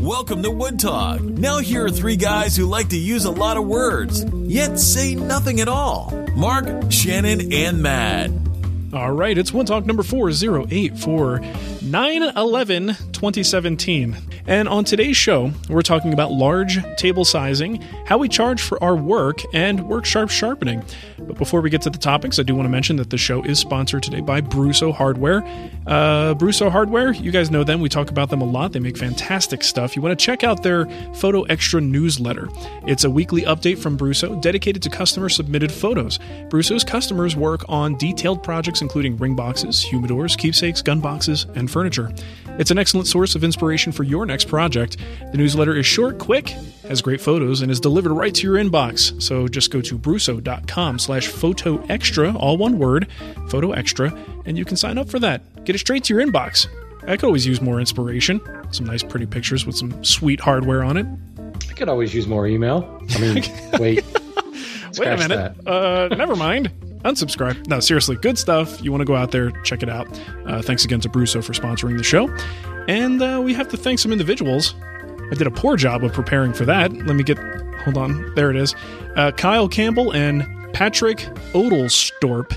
Welcome to Wood Talk. Now, here are three guys who like to use a lot of words, yet say nothing at all Mark, Shannon, and Matt. All right, it's Wood Talk number 408 for 9 11 2017. And on today's show, we're talking about large table sizing, how we charge for our work, and work sharp sharpening. But before we get to the topics, I do want to mention that the show is sponsored today by Brusso Hardware. Uh, Brusso Hardware, you guys know them. We talk about them a lot. They make fantastic stuff. You want to check out their Photo Extra newsletter. It's a weekly update from Brusso dedicated to customer submitted photos. Brusso's customers work on detailed projects including ring boxes, humidors, keepsakes, gun boxes, and furniture. It's an excellent source of inspiration for your next project. The newsletter is short, quick, has great photos, and is delivered right to your inbox. So just go to brusso.com slash photo extra, all one word, photo extra, and you can sign up for that. Get it straight to your inbox. I could always use more inspiration. Some nice, pretty pictures with some sweet hardware on it. I could always use more email. I mean, wait. Wait a minute. Uh, never mind. Unsubscribe. No, seriously, good stuff. You want to go out there, check it out. Uh, thanks again to Brusso for sponsoring the show. And uh, we have to thank some individuals. I did a poor job of preparing for that. Let me get, hold on, there it is. Uh, Kyle Campbell and Patrick Odelstorp.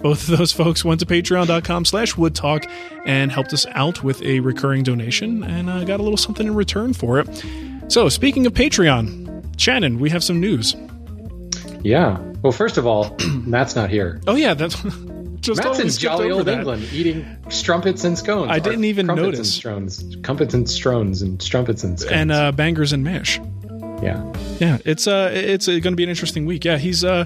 Both of those folks went to patreon.com slash woodtalk and helped us out with a recurring donation and uh, got a little something in return for it. So, speaking of Patreon, Shannon, we have some news. Yeah. Well, first of all, Matt's not here. Oh, yeah, that's just Matt's in jolly old that. England eating strumpets and scones. I didn't even notice. And strones, crumpets and strones and strumpets and scones. And uh, bangers and mash. yeah. Yeah, it's uh, it's uh, going to be an interesting week. Yeah, he's uh,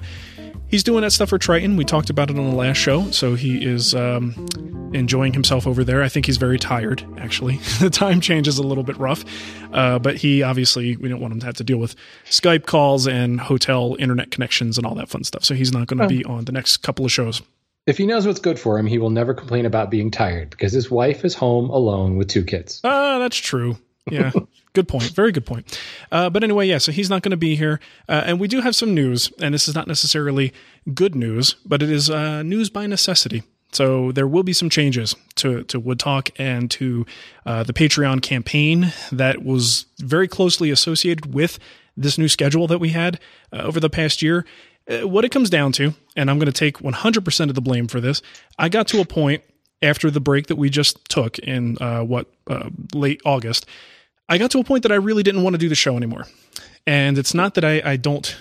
he's doing that stuff for Triton. We talked about it on the last show, so he is um, enjoying himself over there. I think he's very tired. Actually, the time change is a little bit rough, uh, but he obviously we don't want him to have to deal with Skype calls and hotel internet connections and all that fun stuff. So he's not going to be on the next couple of shows. If he knows what's good for him, he will never complain about being tired because his wife is home alone with two kids. Ah, that's true. Yeah, good point. Very good point. Uh, but anyway, yeah, so he's not going to be here. Uh, and we do have some news, and this is not necessarily good news, but it is uh, news by necessity. So there will be some changes to, to Wood Talk and to uh, the Patreon campaign that was very closely associated with this new schedule that we had uh, over the past year. Uh, what it comes down to, and I'm going to take 100% of the blame for this, I got to a point after the break that we just took in uh, what uh, late August, I got to a point that I really didn't want to do the show anymore. And it's not that I, I don't,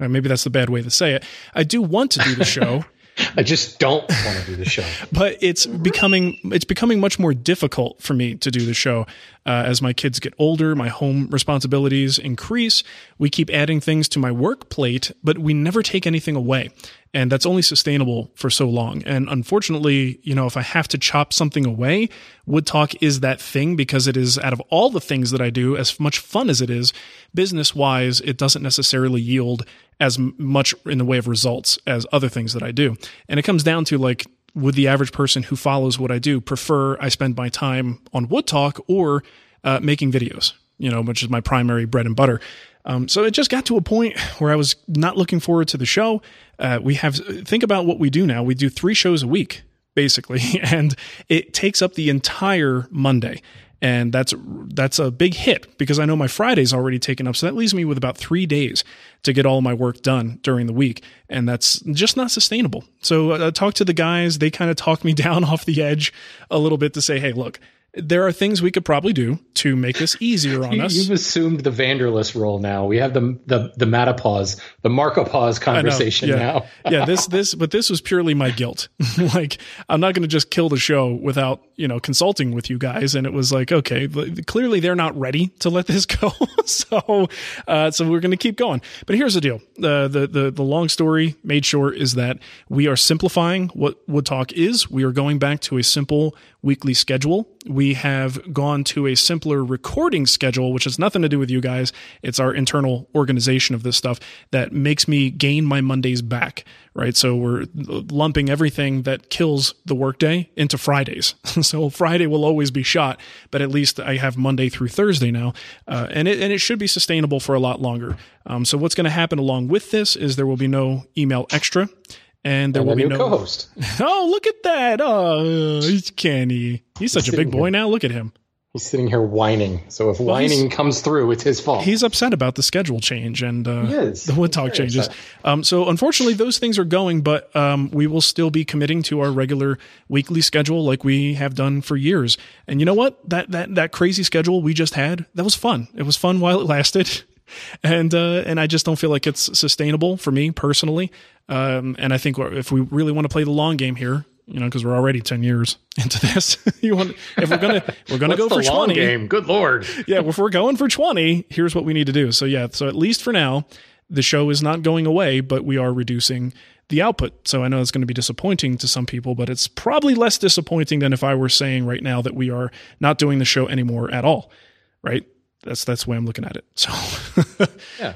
uh, maybe that's the bad way to say it. I do want to do the show, I just don't want to do the show. but it's becoming it's becoming much more difficult for me to do the show uh, as my kids get older. My home responsibilities increase. We keep adding things to my work plate, but we never take anything away. And that's only sustainable for so long. And unfortunately, you know, if I have to chop something away, Wood Talk is that thing because it is out of all the things that I do, as much fun as it is, business wise, it doesn't necessarily yield as much in the way of results as other things that I do. And it comes down to like, would the average person who follows what I do prefer I spend my time on Wood Talk or uh, making videos, you know, which is my primary bread and butter. Um, so it just got to a point where I was not looking forward to the show. Uh, we have, think about what we do now. We do three shows a week, basically, and it takes up the entire Monday. And that's that's a big hit because I know my Friday's already taken up. So that leaves me with about three days to get all my work done during the week. And that's just not sustainable. So I uh, talked to the guys. They kind of talked me down off the edge a little bit to say, hey, look, there are things we could probably do to make this easier on us. You've assumed the Vanderlist role now. We have the the the Matapause, the Markopause conversation yeah. now. yeah, this this but this was purely my guilt. like I'm not going to just kill the show without you know consulting with you guys. And it was like, okay, clearly they're not ready to let this go. so uh, so we're going to keep going. But here's the deal: the the the the long story made short is that we are simplifying what Wood Talk is. We are going back to a simple weekly schedule. We have gone to a simpler recording schedule, which has nothing to do with you guys. It's our internal organization of this stuff that makes me gain my Mondays back, right? So we're lumping everything that kills the workday into Fridays. so Friday will always be shot, but at least I have Monday through Thursday now. Uh, and, it, and it should be sustainable for a lot longer. Um, so what's going to happen along with this is there will be no email extra and there and will be no co-host. Oh, look at that! Oh, he's Kenny. He's such a big boy now. Look at him. He's sitting here whining. So if well, whining comes through, it's his fault. He's upset about the schedule change and uh, the wood talk changes. Um, so unfortunately, those things are going, but um, we will still be committing to our regular weekly schedule like we have done for years. And you know what? That that that crazy schedule we just had that was fun. It was fun while it lasted and uh, and I just don't feel like it's sustainable for me personally. Um, and I think if we really want to play the long game here, you know, because we're already ten years into this, you want if we're gonna we're gonna go for twenty. Game, good lord. yeah, if we're going for twenty, here's what we need to do. So yeah, so at least for now, the show is not going away, but we are reducing the output. So I know it's going to be disappointing to some people, but it's probably less disappointing than if I were saying right now that we are not doing the show anymore at all. Right? That's that's the way I'm looking at it. So yeah.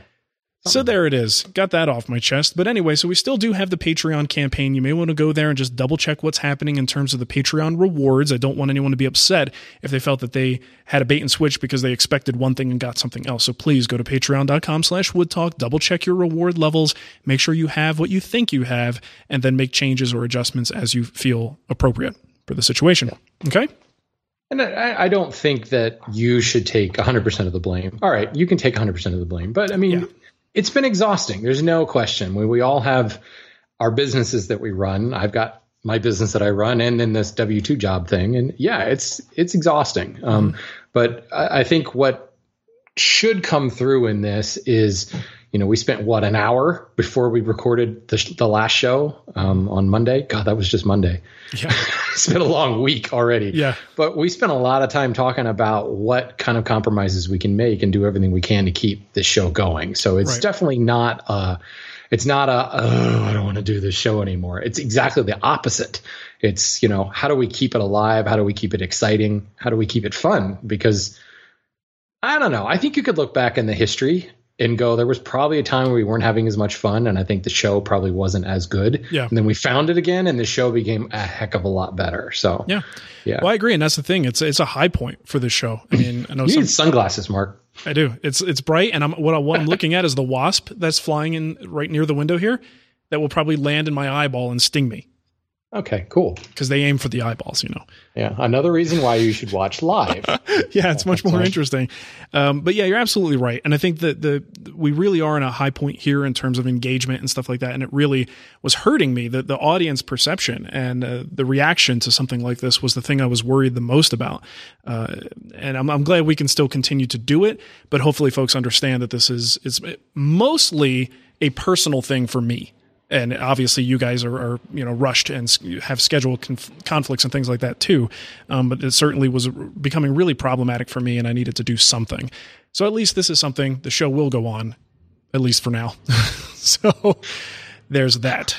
So there it is. Got that off my chest. But anyway, so we still do have the Patreon campaign. You may want to go there and just double check what's happening in terms of the Patreon rewards. I don't want anyone to be upset if they felt that they had a bait and switch because they expected one thing and got something else. So please go to patreon.com slash woodtalk, double check your reward levels, make sure you have what you think you have, and then make changes or adjustments as you feel appropriate for the situation. Okay? And I, I, don't think that you should take 100% of the blame. All right, you can take 100% of the blame, but I mean, yeah. It's been exhausting. There's no question. We, we all have our businesses that we run. I've got my business that I run, and then this W two job thing, and yeah, it's it's exhausting. Um, but I, I think what should come through in this is you know, we spent what an hour before we recorded the, the last show um, on Monday. God, that was just Monday. Yeah, it's been a long week already. Yeah, but we spent a lot of time talking about what kind of compromises we can make and do everything we can to keep this show going. So it's right. definitely not a, it's not a oh I don't want to do this show anymore. It's exactly the opposite. It's you know how do we keep it alive? How do we keep it exciting? How do we keep it fun? Because I don't know. I think you could look back in the history and go, there was probably a time where we weren't having as much fun, and I think the show probably wasn't as good. Yeah. And then we found it again, and the show became a heck of a lot better. So yeah, yeah. Well, I agree, and that's the thing. It's it's a high point for this show. I mean, I know you some, need sunglasses, Mark. I do. It's it's bright, and I'm what, I, what I'm looking at is the wasp that's flying in right near the window here, that will probably land in my eyeball and sting me. Okay, cool. Because they aim for the eyeballs, you know. Yeah, another reason why you should watch live. yeah, it's much more interesting. Um, but yeah, you're absolutely right, and I think that the we really are in a high point here in terms of engagement and stuff like that, and it really was hurting me. that the audience perception and uh, the reaction to something like this was the thing I was worried the most about. Uh, and I'm, I'm glad we can still continue to do it, but hopefully, folks understand that this is it's mostly a personal thing for me and obviously you guys are, are, you know rushed and have schedule conf- conflicts and things like that too. Um, but it certainly was becoming really problematic for me and i needed to do something. So at least this is something the show will go on at least for now. So there's that.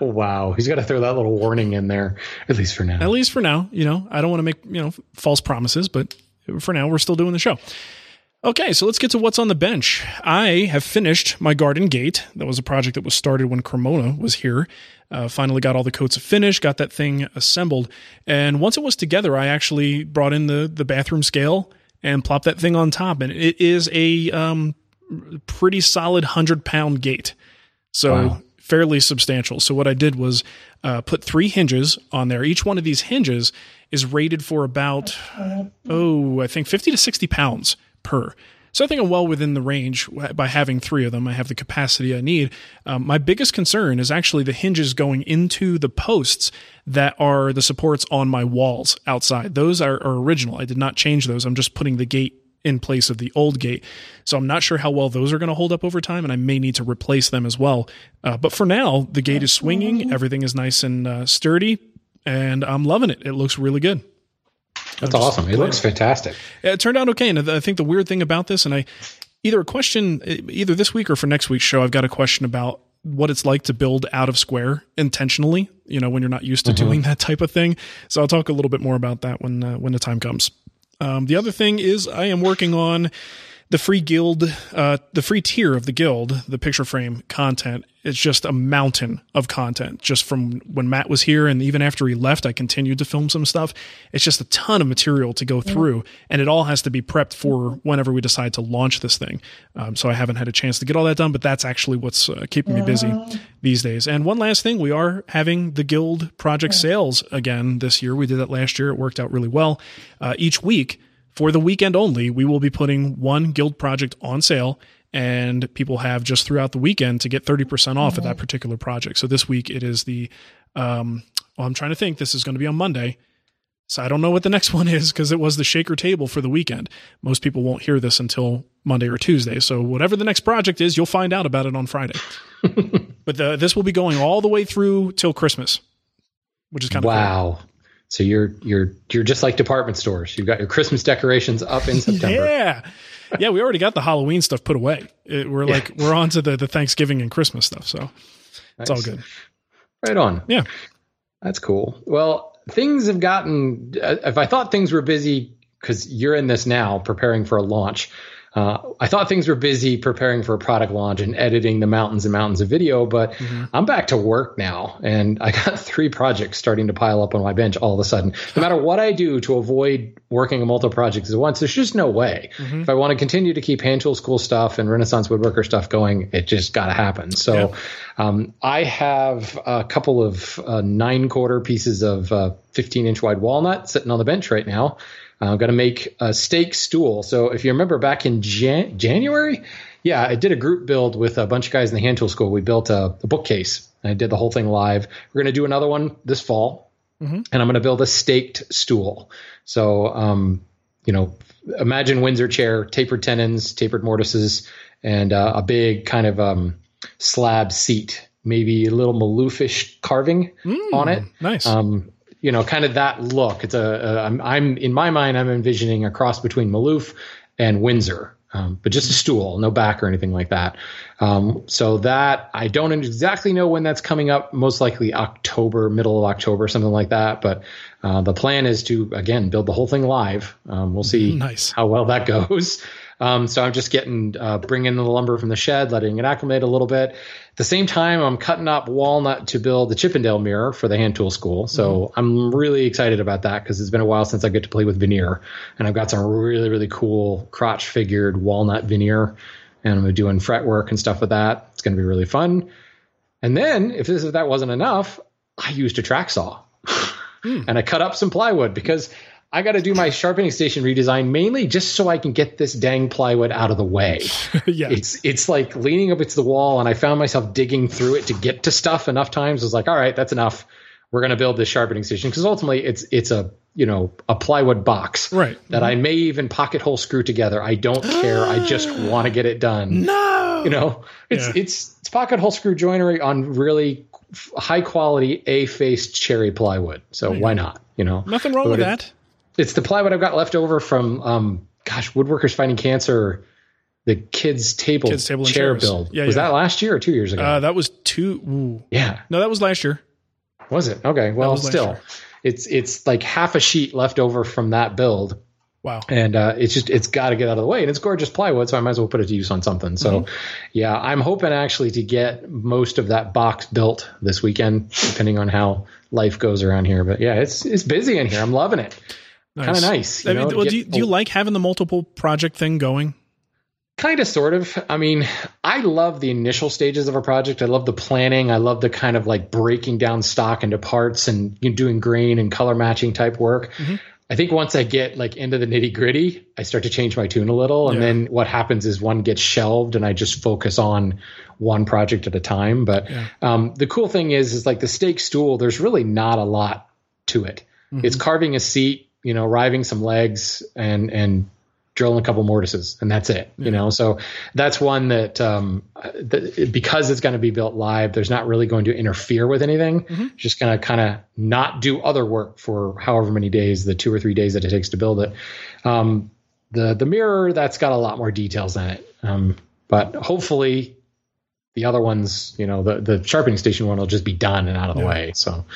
Wow, he's got to throw that little warning in there, at least for now. At least for now, you know, I don't want to make you know false promises, but for now, we're still doing the show. Okay, so let's get to what's on the bench. I have finished my garden gate. That was a project that was started when Cremona was here. Uh, finally got all the coats finished, got that thing assembled, and once it was together, I actually brought in the the bathroom scale and plopped that thing on top, and it is a um, pretty solid hundred pound gate. So wow. fairly substantial. So what I did was uh, put three hinges on there. Each one of these hinges is rated for about oh, I think fifty to sixty pounds per. So I think I'm well within the range by having three of them. I have the capacity I need. Um, my biggest concern is actually the hinges going into the posts that are the supports on my walls outside. Those are, are original. I did not change those. I'm just putting the gate in place of the old gate. So I'm not sure how well those are going to hold up over time, and I may need to replace them as well. Uh, but for now, the gate is swinging. Everything is nice and uh, sturdy, and I'm loving it. It looks really good. That's awesome. It looks fantastic. It turned out okay. And I think the weird thing about this, and I either a question, either this week or for next week's show, I've got a question about what it's like to build out of square intentionally. You know, when you're not used to mm-hmm. doing that type of thing. So I'll talk a little bit more about that when uh, when the time comes. Um, the other thing is I am working on the free guild, uh, the free tier of the guild, the picture frame content. It's just a mountain of content. Just from when Matt was here, and even after he left, I continued to film some stuff. It's just a ton of material to go through, and it all has to be prepped for whenever we decide to launch this thing. Um, so I haven't had a chance to get all that done, but that's actually what's uh, keeping me busy these days. And one last thing, we are having the guild project sales again this year. We did that last year; it worked out really well. Uh, each week for the weekend only, we will be putting one guild project on sale and people have just throughout the weekend to get 30% off mm-hmm. of that particular project. So this week it is the, um, well, I'm trying to think this is going to be on Monday. So I don't know what the next one is because it was the shaker table for the weekend. Most people won't hear this until Monday or Tuesday. So whatever the next project is, you'll find out about it on Friday. but the, this will be going all the way through till Christmas, which is kind of wow. Cool. So you're you're you're just like department stores. You've got your Christmas decorations up in September. yeah. Yeah, we already got the Halloween stuff put away. It, we're yeah. like we're on to the the Thanksgiving and Christmas stuff, so nice. it's all good. Right on. Yeah. That's cool. Well, things have gotten uh, if I thought things were busy cuz you're in this now preparing for a launch, uh, I thought things were busy preparing for a product launch and editing the mountains and mountains of video, but mm-hmm. I'm back to work now, and I got three projects starting to pile up on my bench all of a sudden. No matter what I do to avoid working on multiple projects at once, there's just no way. Mm-hmm. If I want to continue to keep hand tool school stuff and Renaissance woodworker stuff going, it just got to happen. So yeah. um, I have a couple of uh, nine quarter pieces of uh, 15 inch wide walnut sitting on the bench right now. I'm going to make a staked stool. So if you remember back in Jan- January, yeah, I did a group build with a bunch of guys in the hand tool school. We built a, a bookcase. I did the whole thing live. We're going to do another one this fall, mm-hmm. and I'm going to build a staked stool. So, um, you know, imagine Windsor chair, tapered tenons, tapered mortises, and uh, a big kind of um, slab seat, maybe a little Maloofish carving mm, on it. Nice. Um, you know, kind of that look. It's a, a I'm, I'm in my mind, I'm envisioning a cross between Maloof and Windsor, um, but just a stool, no back or anything like that. Um, so that I don't exactly know when that's coming up. Most likely October, middle of October, something like that. But uh, the plan is to again build the whole thing live. Um, we'll see nice. how well that goes. Um, so I'm just getting uh, bringing the lumber from the shed, letting it acclimate a little bit. At the same time, I'm cutting up walnut to build the Chippendale mirror for the hand tool school. So mm-hmm. I'm really excited about that because it's been a while since I get to play with veneer, and I've got some really really cool crotch figured walnut veneer, and I'm doing fretwork and stuff with that. It's going to be really fun. And then if this if that wasn't enough, I used a track saw. mm. And I cut up some plywood because I got to do my sharpening station redesign mainly just so I can get this dang plywood out of the way. yeah. It's it's like leaning up against the wall, and I found myself digging through it to get to stuff enough times. I was like, all right, that's enough. We're going to build this sharpening station because ultimately it's it's a you know a plywood box right that mm-hmm. I may even pocket hole screw together. I don't care. I just want to get it done. No, you know it's yeah. it's it's pocket hole screw joinery on really high quality A faced cherry plywood. So why not? You know, nothing wrong with that it's the plywood I've got left over from um, gosh, woodworkers fighting cancer. the kids table, Kids table chair build. Yeah, was yeah. that last year or two years ago? Uh, that was two. Ooh. yeah, No, that was last year. was it? Okay, well, still, year. it's it's like half a sheet left over from that build, Wow. and uh, it's just it's got to get out of the way, and it's gorgeous plywood, so I might as well put it to use on something. So, Mm-hmm. yeah, I'm hoping actually to get most of that box built this weekend, depending on how life goes around here. But yeah, it's it's busy in here. I'm loving it. Kind of nice. I you mean, well, do, you, do you like having the multiple project thing going? kind of sort of. I mean i love the initial stages of a project. I love the planning. I love the kind of like breaking down stock into parts and you know, doing grain and color matching type work. I think once i get like into the nitty gritty i start to change my tune a little. And Yeah. then what happens is one gets shelved and i just focus on one project at a time. But um, the cool thing is is like the staked stool there's really not a lot to it. It's carving a seat you know riving some legs and and drilling a couple mortises and that's it you know? So that's one that um th- because it's going to be built live there's not really going to interfere with anything. Just going to kind of not do other work for however many days the two or three days that it takes to build it. Um the the mirror that's got a lot more details in it. Um but hopefully the other ones you know the the sharpening station one will just be done and out of the way. So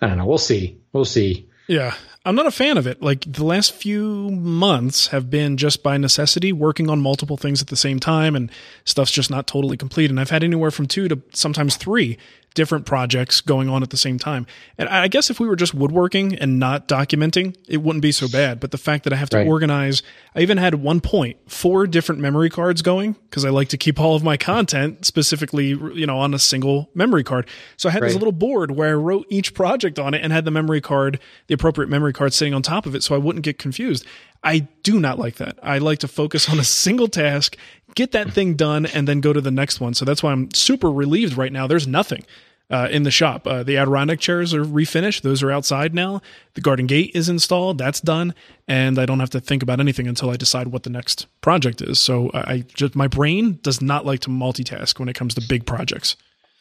i don't know. We'll see. We'll see. Yeah. I'm not a fan of it. Like the last few months have been just by necessity working on multiple things at the same time and stuff's just not totally complete. And I've had anywhere from two to sometimes three different projects going on at the same time. And I guess if we were just woodworking and not documenting, it wouldn't be so bad. But the fact that I have to Right. organize, I even had one point four different memory cards going because I like to keep all of my content specifically, you know, on a single memory card. So I had this little board where I wrote each project on it and had the memory card, the appropriate memory card sitting on top of it so I wouldn't get confused. I do not like that. I like to focus on a single task, get that thing done, and then go to the next one. So that's why I'm super relieved right now. There's nothing. Uh, in the shop, uh, the Adirondack chairs are refinished; those are outside now. The garden gate is installed; that's done, and I don't have to think about anything until I decide what the next project is. So I just my brain does not like to multitask when it comes to big projects.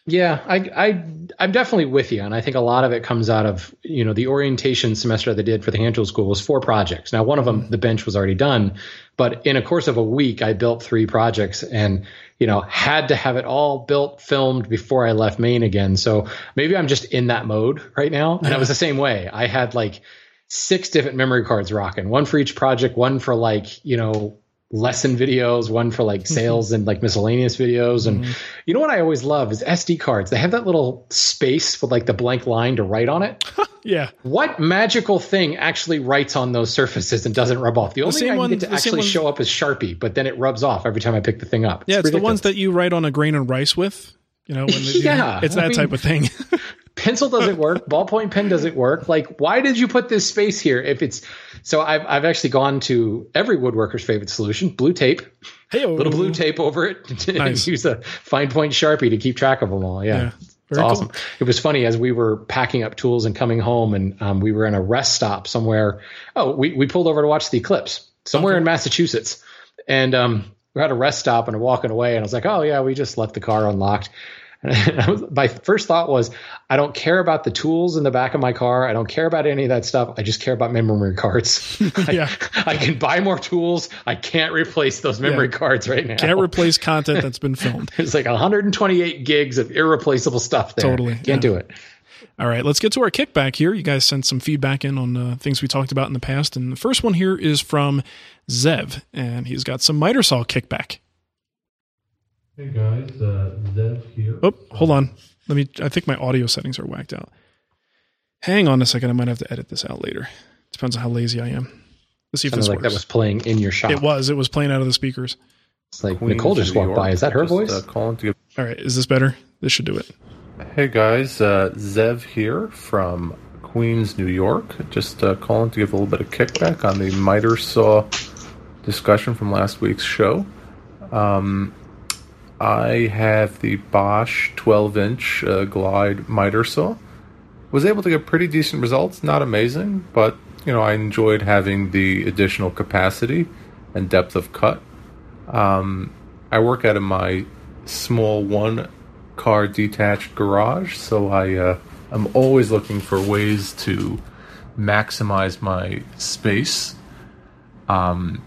Yeah, I, I, I'm definitely with you, and I think a lot of it comes out of you know the orientation semester that I did for the hand tool school was four projects. Now, one of them, mm-hmm. the bench was already done, but in a course of a week, I built three projects, and you know had to have it all built, filmed before I left Maine again. So maybe I'm just in that mode right now, and it was the same way. I had like six different memory cards rocking, one for each project, one for like you know lesson videos, one for like mm-hmm. sales and like miscellaneous videos. And mm-hmm. you know what I always love is SD cards. They have that little space with like the blank line to write on it. Yeah, what magical thing actually writes on those surfaces and doesn't rub off? The only same thing I one- get to the actually one- show up is Sharpie, but then it rubs off every time I pick the thing up. yeah, it's the ones that you write on a grain of rice with. You know, when they, Yeah, it's I that mean- type of thing. pencil doesn't work ballpoint pen doesn't work like why did you put this space here if it's so i've, I've actually gone to every woodworker's favorite solution blue tape. Hey, little blue tape over it and Nice. use a fine point sharpie to keep track of them all. Yeah, Yeah. it's Very cool. awesome. It was funny as we were packing up tools and coming home and um, we were in a rest stop somewhere. Oh we, we pulled over to watch the eclipse somewhere in massachusetts. And um, we're at a rest stop and are walking away and i was like oh yeah we just left the car unlocked. and I was, my first thought was, I don't care about the tools in the back of my car. I don't care about any of that stuff. I just care about memory cards. Yeah. I, I can buy more tools. I can't replace those memory Yeah. cards right now. Can't replace content that's been filmed. There's like 128 gigs of irreplaceable stuff there. Totally, Can't yeah. do it. All right, let's get to our kickback here. You guys sent some feedback in on uh, things we talked about in the past, and the first one here is from Zev, and he's got some miter saw kickback. Hey guys, uh, Zev here. Oh, hold on. Let me. I think my audio settings are whacked out. Hang on a second. I might have to edit this out later. Depends on how lazy I am. Let's see if Sounded this like works. that was playing in your shop. it was. It was playing out of the speakers. It's like Queens, Nicole just New walked York. by. Is that her Just, voice? Uh, calling to give- All right, is this better? This should do it. hey guys, uh, Zev here from Queens, New York. Just uh, calling to give a little bit of kickback on the miter saw discussion from last week's show. Um, I have the Bosch 12 inch uh, Glide miter saw. Was able to get pretty decent results, not amazing, but you know I enjoyed having the additional capacity and depth of cut. Um, I work out of my small one car detached garage, so I uh, I'm always looking for ways to maximize my space. Um,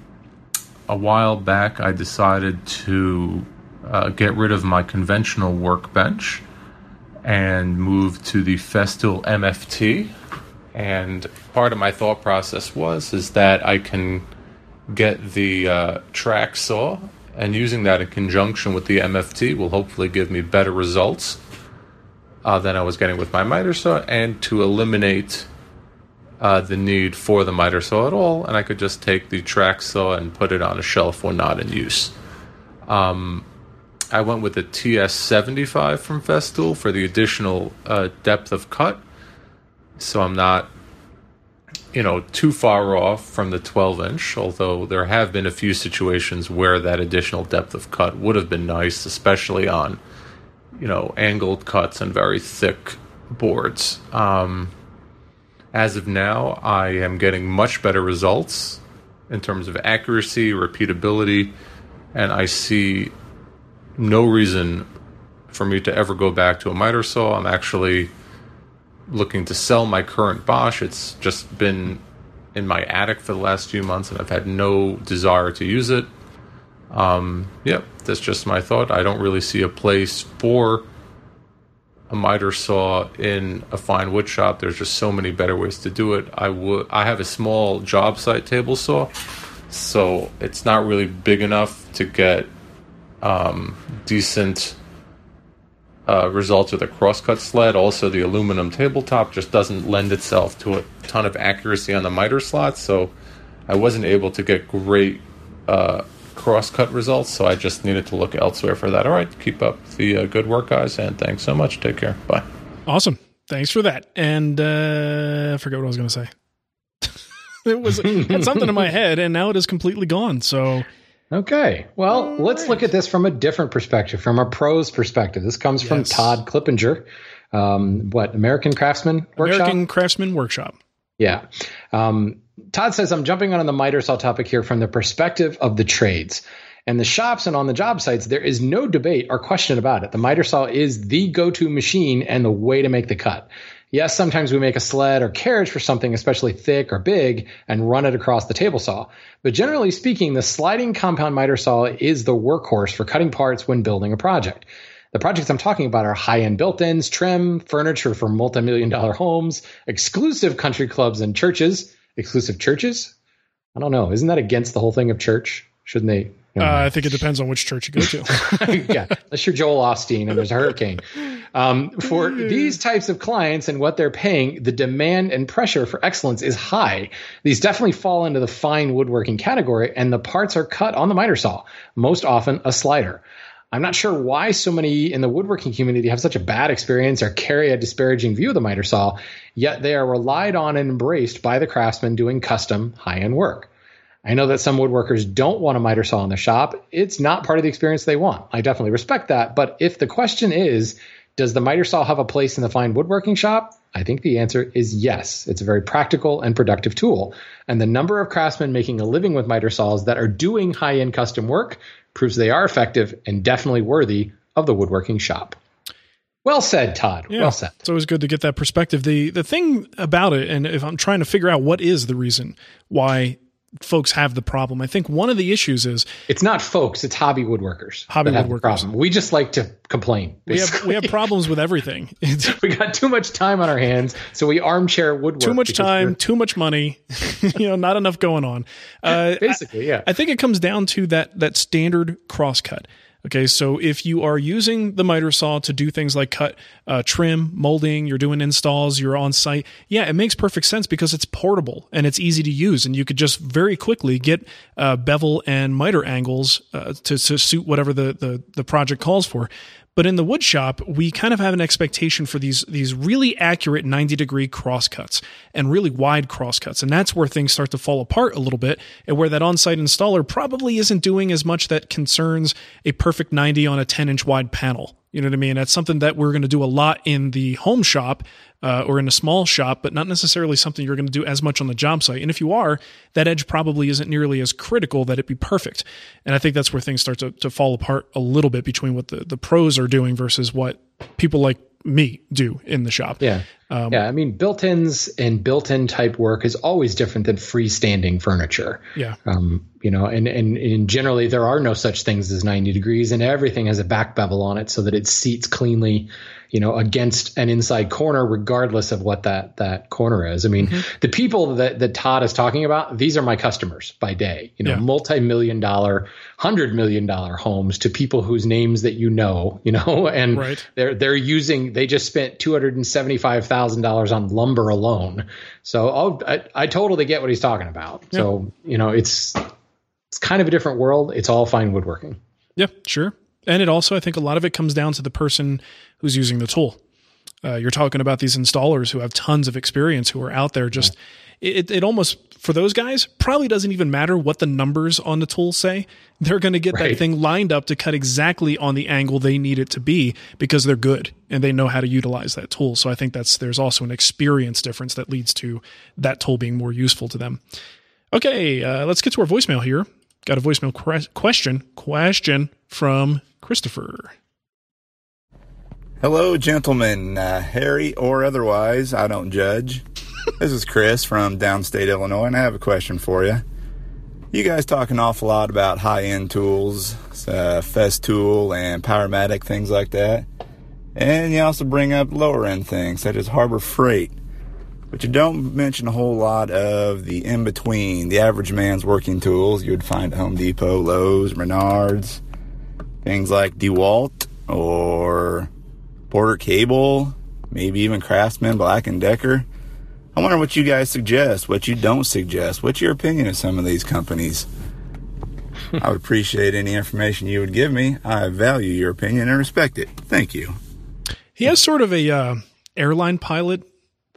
a while back, I decided to uh, get rid of my conventional workbench and move to the Festool MFT. And part of my thought process was is that I can get the uh, track saw, and using that in conjunction with the MFT will hopefully give me better results uh, than I was getting with my miter saw, and to eliminate uh, the need for the miter saw at all, and I could just take the track saw and put it on a shelf when not in use. Um, I went with the TS75 from Festool for the additional uh, depth of cut, so I'm not, you know, too far off from the 12 inch. Although there have been a few situations where that additional depth of cut would have been nice, especially on, you know, angled cuts and very thick boards. Um, as of now, I am getting much better results in terms of accuracy, repeatability, and I see no reason for me to ever go back to a miter saw. I'm actually looking to sell my current Bosch. It's just been in my attic for the last few months, and I've had no desire to use it. Um, yep, that's just my thought. I don't really see a place for a miter saw in a fine wood shop. There's just so many better ways to do it. I would. I have a small job site table saw, so it's not really big enough to get um, decent uh, results with a crosscut sled. Also, the aluminum tabletop just doesn't lend itself to a ton of accuracy on the miter slot, so I wasn't able to get great uh, crosscut results. So I just needed to look elsewhere for that. All right, keep up the uh, good work, guys, and thanks so much. Take care. Bye. Awesome. Thanks for that. And uh, I forget what I was going to say. it was had something in my head, and now it is completely gone. So Okay. Well, All let's right. look at this from a different perspective, from a pro's perspective. This comes yes. from Todd Clippinger. Um, what, American Craftsman Workshop? American Craftsman Workshop. Yeah. Um, Todd says, I'm jumping on the miter saw topic here from the perspective of the trades. And the shops and on the job sites, there is no debate or question about it. The miter saw is the go to machine and the way to make the cut. Yes, sometimes we make a sled or carriage for something especially thick or big and run it across the table saw. But generally speaking, the sliding compound miter saw is the workhorse for cutting parts when building a project. The projects I'm talking about are high end built ins, trim, furniture for multi million dollar homes, exclusive country clubs and churches. Exclusive churches? I don't know. Isn't that against the whole thing of church? Shouldn't they uh, I think it depends on which church you go to. yeah, unless you're Joel Osteen and there's a hurricane. Um, for these types of clients and what they're paying, the demand and pressure for excellence is high. These definitely fall into the fine woodworking category, and the parts are cut on the miter saw, most often a slider. I'm not sure why so many in the woodworking community have such a bad experience or carry a disparaging view of the miter saw, yet they are relied on and embraced by the craftsmen doing custom high end work. I know that some woodworkers don't want a miter saw in their shop. It's not part of the experience they want. I definitely respect that. But if the question is, does the miter saw have a place in the fine woodworking shop? I think the answer is yes. It's a very practical and productive tool. And the number of craftsmen making a living with miter saws that are doing high end custom work proves they are effective and definitely worthy of the woodworking shop. Well said, Todd. Yeah, well said. It's always good to get that perspective. The the thing about it, and if I'm trying to figure out what is the reason why folks have the problem. I think one of the issues is it's not folks, it's hobby woodworkers. Hobby woodworkers. Problem. We just like to complain. We have we have problems with everything. we got too much time on our hands, so we armchair woodwork. Too much time, too much money. you know, not enough going on. Uh, Basically, yeah. I, I think it comes down to that that standard crosscut. Okay, so if you are using the miter saw to do things like cut, uh, trim, molding, you're doing installs, you're on site, yeah, it makes perfect sense because it's portable and it's easy to use, and you could just very quickly get uh, bevel and miter angles uh, to, to suit whatever the, the the project calls for. But in the wood shop, we kind of have an expectation for these these really accurate 90 degree crosscuts and really wide crosscuts. And that's where things start to fall apart a little bit and where that on-site installer probably isn't doing as much that concerns a perfect 90 on a 10 inch wide panel. You know what I mean? That's something that we're going to do a lot in the home shop uh, or in a small shop, but not necessarily something you're going to do as much on the job site. And if you are, that edge probably isn't nearly as critical that it be perfect. And I think that's where things start to, to fall apart a little bit between what the, the pros are doing versus what people like me do in the shop. Yeah. Um, yeah. I mean, built ins and built in type work is always different than freestanding furniture. Yeah. Um, you know, and, and, and generally there are no such things as 90 degrees and everything has a back bevel on it so that it seats cleanly you know, against an inside corner, regardless of what that that corner is. I mean, mm-hmm. the people that, that Todd is talking about, these are my customers by day. You know, yeah. multi-million dollar, hundred million dollar homes to people whose names that you know, you know, and right. they're they're using. They just spent two hundred and seventy five thousand dollars on lumber alone. So oh, I, I totally get what he's talking about. Yeah. So you know, it's it's kind of a different world. It's all fine woodworking. Yeah, sure. And it also, I think, a lot of it comes down to the person who's using the tool. Uh, you're talking about these installers who have tons of experience who are out there just it, it almost for those guys probably doesn't even matter what the numbers on the tool say. They're going to get right. that thing lined up to cut exactly on the angle they need it to be because they're good and they know how to utilize that tool. So i think that's there's also an experience difference that leads to that tool being more useful to them. Okay uh, let's get to our voicemail here. Got a voicemail question question from christopher Hello, gentlemen, uh, hairy or otherwise, I don't judge. this is Chris from downstate Illinois, and I have a question for you. You guys talk an awful lot about high end tools, uh, Festool and Powermatic, things like that. And you also bring up lower end things such as Harbor Freight. But you don't mention a whole lot of the in between, the average man's working tools you would find at Home Depot, Lowe's, Menards, things like DeWalt or Porter Cable, maybe even Craftsman, Black and Decker. I wonder what you guys suggest, what you don't suggest. What's your opinion of some of these companies? I would appreciate any information you would give me. I value your opinion and respect it. Thank you. He has sort of a uh, airline pilot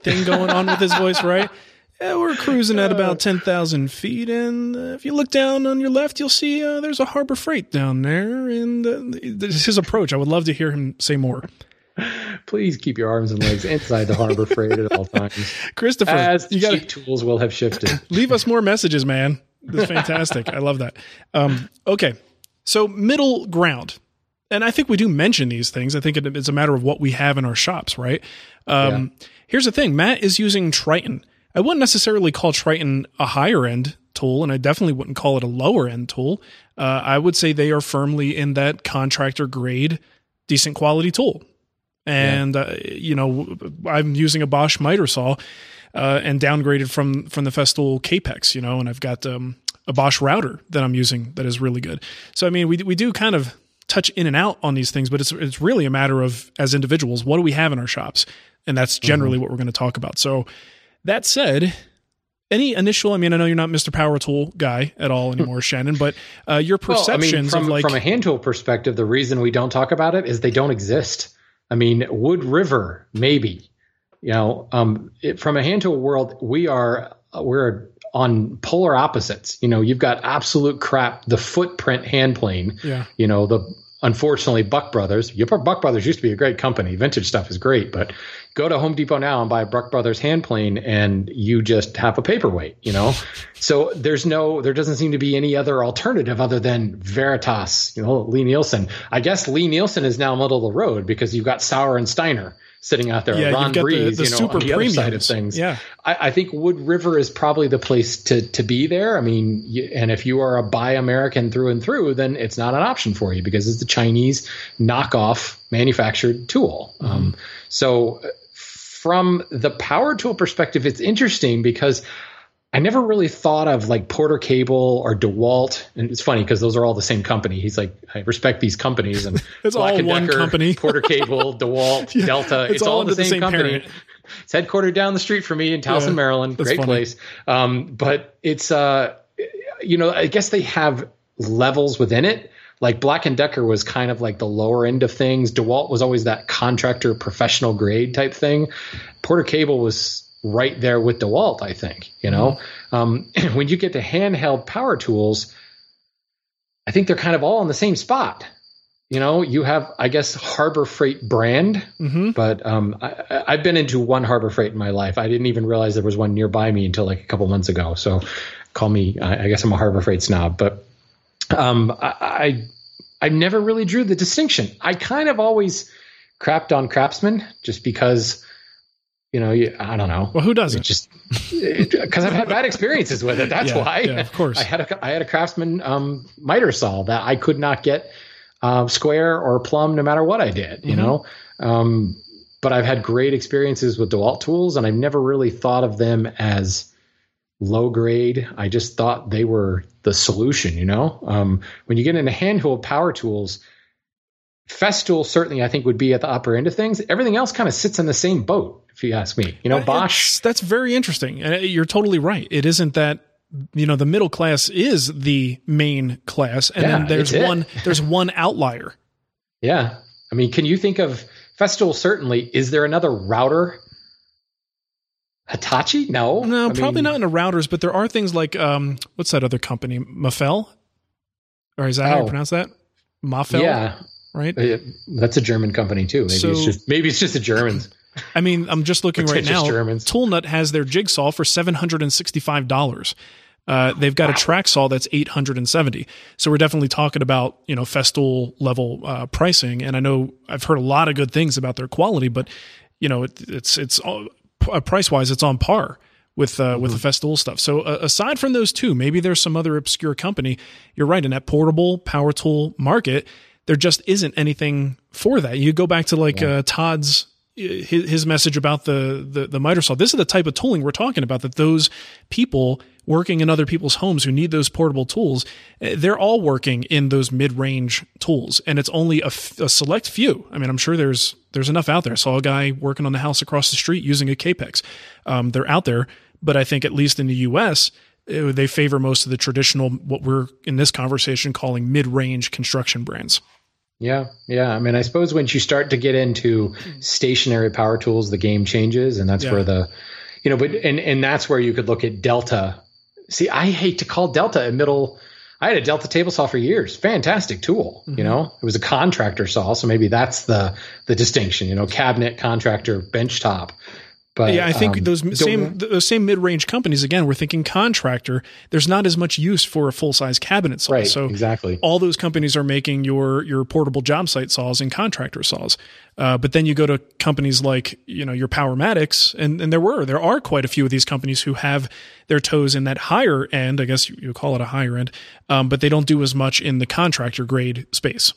thing going on with his voice, right? Yeah, we're cruising at about 10,000 feet. And uh, if you look down on your left, you'll see uh, there's a Harbor Freight down there. And uh, his approach. I would love to hear him say more. Please keep your arms and legs inside the Harbor Freight at all times. Christopher, as you got tools will have shifted. Leave us more messages, man. That's fantastic. I love that. Um, okay, so middle ground, and I think we do mention these things. I think it, it's a matter of what we have in our shops, right? Um, yeah. Here's the thing: Matt is using Triton. I wouldn't necessarily call Triton a higher end tool, and I definitely wouldn't call it a lower end tool. Uh, I would say they are firmly in that contractor grade, decent quality tool and yeah. uh, you know I'm using a Bosch miter saw uh, and downgraded from from the Festool Kapex, you know, and I've got um, a Bosch router that I'm using that is really good. So I mean, we we do kind of touch in and out on these things, but it's it's really a matter of as individuals, what do we have in our shops, and that's generally mm-hmm. what we're going to talk about. So that said. Any initial? I mean, I know you're not Mr. Power Tool guy at all anymore, Shannon, but uh, your perceptions well, I mean, from, of like from a hand tool perspective, the reason we don't talk about it is they don't exist. I mean, Wood River, maybe. You know, um, it, from a hand tool world, we are we're on polar opposites. You know, you've got absolute crap, the footprint hand plane. Yeah. You know, the unfortunately Buck Brothers. Buck Brothers used to be a great company. Vintage stuff is great, but go to Home Depot now and buy a Buck Brothers hand plane, and you just have a paperweight. You know, so there's no, there doesn't seem to be any other alternative other than Veritas. You know, Lie-Nielsen. I guess Lie-Nielsen is now middle of the road because you've got Sauer and Steiner sitting out there. Yeah, Ron Brese, the, the you know, super on the premiums. other side of things. Yeah, I, I, think Wood River is probably the place to to be there. I mean, you, and if you are a buy American through and through, then it's not an option for you because it's a Chinese knockoff manufactured tool. Mm-hmm. Um, so, from the power tool perspective, it's interesting because I never really thought of like Porter Cable or DeWalt, and it's funny because those are all the same company. He's like, I respect these companies, and it's Black all and one Decker, company. Porter Cable, DeWalt, yeah, Delta. It's, it's all, all the same, same company. Parent. It's headquartered down the street from me in Towson, yeah, Maryland. Great funny. place. Um, but it's uh, you know, I guess they have levels within it. Like Black and Decker was kind of like the lower end of things. DeWalt was always that contractor professional grade type thing. Porter Cable was right there with DeWalt, I think, you know, mm-hmm. um, when you get to handheld power tools, I think they're kind of all in the same spot. You know, you have, I guess, Harbor Freight brand, mm-hmm. but um, I, have been into one Harbor Freight in my life. I didn't even realize there was one nearby me until like a couple months ago. So, call me, I, I guess I'm a Harbor Freight snob, but um, I, I, I never really drew the distinction. I kind of always crapped on Craftsman just because you know, you, I don't know. Well, who doesn't? just because I've had bad experiences with it. That's yeah, why. Yeah, of course. I had a I had a Craftsman um, miter saw that I could not get uh, square or plumb no matter what I did. You mm-hmm. know, um, but I've had great experiences with DeWalt tools, and I've never really thought of them as low grade. I just thought they were the solution. You know, um, when you get into handheld power tools. Festool certainly, I think, would be at the upper end of things. Everything else kind of sits in the same boat, if you ask me. You know, uh, Bosch. That's very interesting. And you're totally right. It isn't that you know the middle class is the main class, and yeah, then there's one there's one outlier. Yeah, I mean, can you think of Festool? Certainly, is there another router? Hitachi? No, no, I probably mean, not in the routers, but there are things like um, what's that other company? Mafell, or is that oh, how you oh. pronounce that? Mafell? Yeah, right? That's a German company too. Maybe so, it's just maybe it's just the Germans. I mean, I'm just looking right now. Germans. Toolnut has their jigsaw for seven hundred and sixty-five dollars. Uh, they've got wow. a track saw that's 870. So we're definitely talking about, you know, Festool level uh, pricing. And I know I've heard a lot of good things about their quality, but you know, it, it's, it's uh, price wise, it's on par with, uh, mm-hmm. with the mm-hmm. Festool stuff. So uh, aside from those two, maybe there's some other obscure company. You're right. In that portable power tool market, there just isn't anything for that. You go back to like yeah. uh, Todd's his, his message about the, the the miter saw. This is the type of tooling we're talking about. That those people working in other people's homes who need those portable tools, eh, they're all working in those mid range tools, and it's only a, f- a select few. I mean, I'm sure there's there's enough out there. I saw a guy working on the house across the street using a Kapex. Um, they're out there, but I think at least in the U.S eh, they favor most of the traditional what we're in this conversation calling mid-range construction brands yeah, yeah. I mean, I suppose once you start to get into stationary power tools, the game changes, and that's yeah. where the, you know, but and and that's where you could look at Delta. See, I hate to call Delta a middle. I had a Delta table saw for years. Fantastic tool. Mm-hmm. You know, it was a contractor saw, so maybe that's the the distinction. You know, cabinet contractor benchtop. But yeah, I think um, those same those same mid range companies again. We're thinking contractor. There's not as much use for a full size cabinet saw. Right, so exactly. All those companies are making your your portable job site saws and contractor saws. Uh, but then you go to companies like you know your Powermatics, and and there were there are quite a few of these companies who have their toes in that higher end. I guess you, you call it a higher end, um, but they don't do as much in the contractor grade space.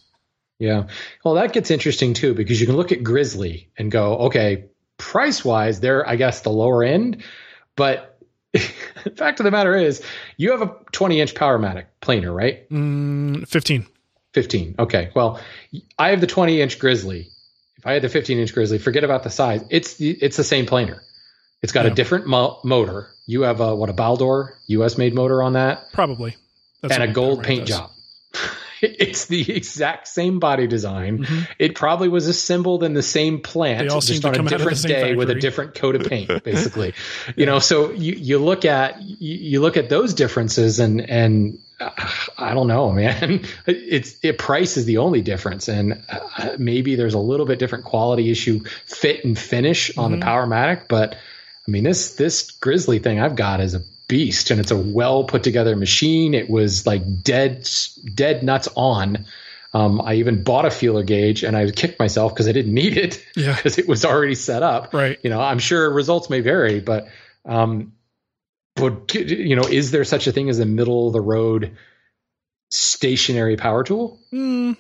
Yeah. Well, that gets interesting too because you can look at Grizzly and go, okay, price wise, they're, I guess, the lower end. But the fact of the matter is, you have a 20 inch Powermatic planer, right? Mm, 15. 15. Okay. Well, I have the 20 inch Grizzly. If I had the 15 inch Grizzly, forget about the size. It's the, it's the same planer. It's got yeah. a different mo- motor. You have a what a Baldor US made motor on that, probably, That's and a gold paint job. it's the exact same body design. Mm-hmm. It probably was assembled in the same plant, just on a different day factory. with a different coat of paint, basically. you know, so you, you look at you, you look at those differences, and and uh, I don't know, man. It's it price is the only difference, and uh, maybe there's a little bit different quality issue, fit and finish on mm-hmm. the Powermatic, but I mean this this Grizzly thing I've got is a beast and it's a well put together machine. It was like dead, dead nuts on. Um, I even bought a feeler gauge and I kicked myself because I didn't need it because yeah. it was already set up. Right. You know, I'm sure results may vary, but, um, but you know, is there such a thing as a middle of the road stationary power tool? Mm.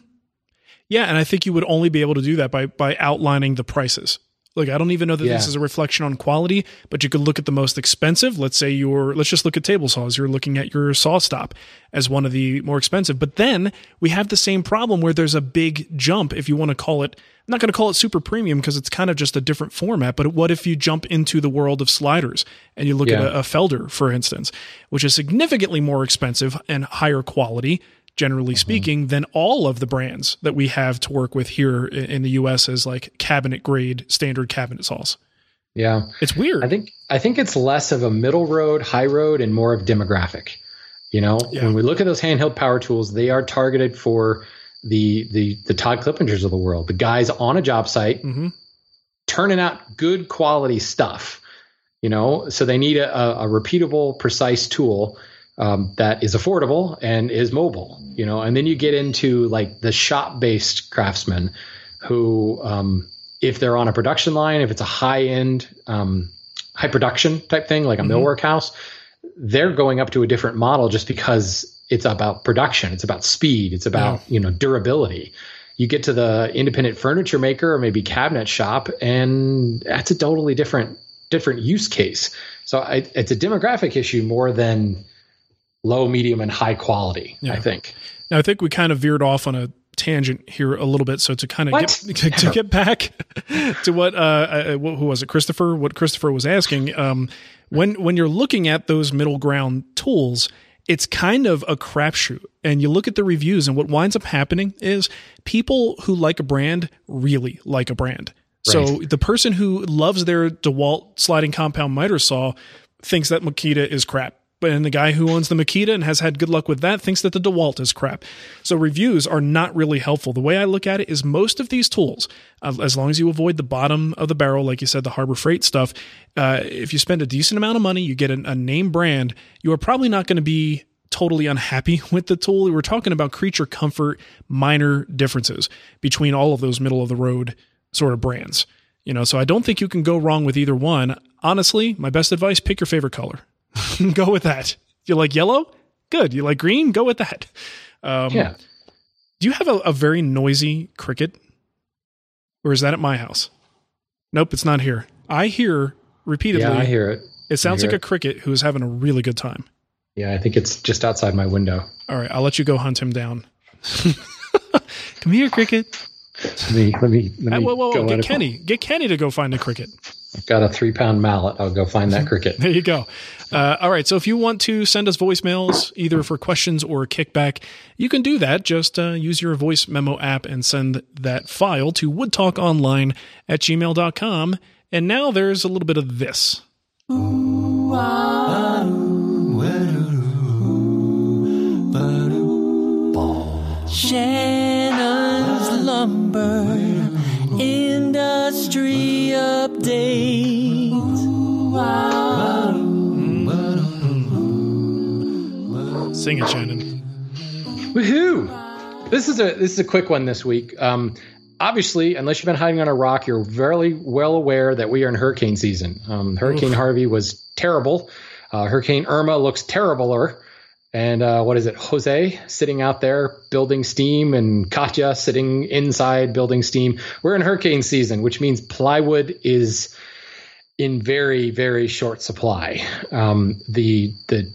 Yeah, and I think you would only be able to do that by by outlining the prices. Look, I don't even know that yeah. this is a reflection on quality, but you could look at the most expensive. Let's say you're, let's just look at table saws. You're looking at your SawStop as one of the more expensive. But then we have the same problem where there's a big jump, if you want to call it, I'm not going to call it super premium because it's kind of just a different format. But what if you jump into the world of sliders and you look yeah. at a, a Felder, for instance, which is significantly more expensive and higher quality? Generally mm-hmm. speaking, than all of the brands that we have to work with here in the US as like cabinet grade standard cabinet saws. Yeah. It's weird. I think I think it's less of a middle road, high road, and more of demographic. You know, yeah. when we look at those handheld power tools, they are targeted for the the the Todd Clippingers of the world, the guys on a job site mm-hmm. turning out good quality stuff. You know, so they need a, a repeatable, precise tool um, that is affordable and is mobile, you know, and then you get into like the shop based craftsmen who, um, if they're on a production line, if it's a high end, um, high production type thing, like a mm-hmm. millwork house, they're going up to a different model just because it's about production, it's about speed, it's about yeah. you know durability. You get to the independent furniture maker or maybe cabinet shop, and that's a totally different different use case. So I, it's a demographic issue more than low, medium, and high quality. Yeah. I think. Now I think we kind of veered off on a tangent here a little bit. So to kind of get to, to, get back to what uh, uh who was it, Christopher? What Christopher was asking. Um, when when you're looking at those middle ground tools, it's kind of a crapshoot. And you look at the reviews, and what winds up happening is people who like a brand really like a brand. Right. So the person who loves their DeWalt sliding compound miter saw thinks that Makita is crap and the guy who owns the Makita and has had good luck with that thinks that the DeWalt is crap. So reviews are not really helpful. The way I look at it is most of these tools, uh, as long as you avoid the bottom of the barrel, like you said, the Harbor Freight stuff, uh, if you spend a decent amount of money, you get a, a name brand, you are probably not going to be totally unhappy with the tool. We're talking about creature comfort, minor differences between all of those middle of the road sort of brands. You know, so I don't think you can go wrong with either one. Honestly, my best advice pick your favorite color. go with that. You like yellow? Good. You like green? Go with that. Um, yeah. Do you have a, a, very noisy cricket? Or is that at my house? Nope, it's not here. I hear repeatedly. Yeah, I hear it. It sounds like it. a cricket who is having a really good time. Yeah, I think it's just outside my window. All right, I'll let you go hunt him down. Come here, cricket. Let me let me, let me whoa, whoa, whoa. get Kenny. Get Kenny to go find a cricket. I've got a three pound mallet. I'll go find that cricket. there you go. Uh, all right. So if you want to send us voicemails, either for questions or kickback, you can do that. Just uh, use your voice memo app and send that file to woodtalkonline at gmail.com. And now there's a little bit of this. Shannon's Lumber Industry Update. Sing it, Shannon. Woohoo! This is a this is a quick one this week. Um, obviously, unless you've been hiding on a rock, you're very well aware that we are in hurricane season. Um, hurricane Oof. Harvey was terrible. Uh, hurricane Irma looks terribler. And uh, what is it? Jose sitting out there building steam, and Katia sitting inside building steam. We're in hurricane season, which means plywood is in very, very short supply. Um, the the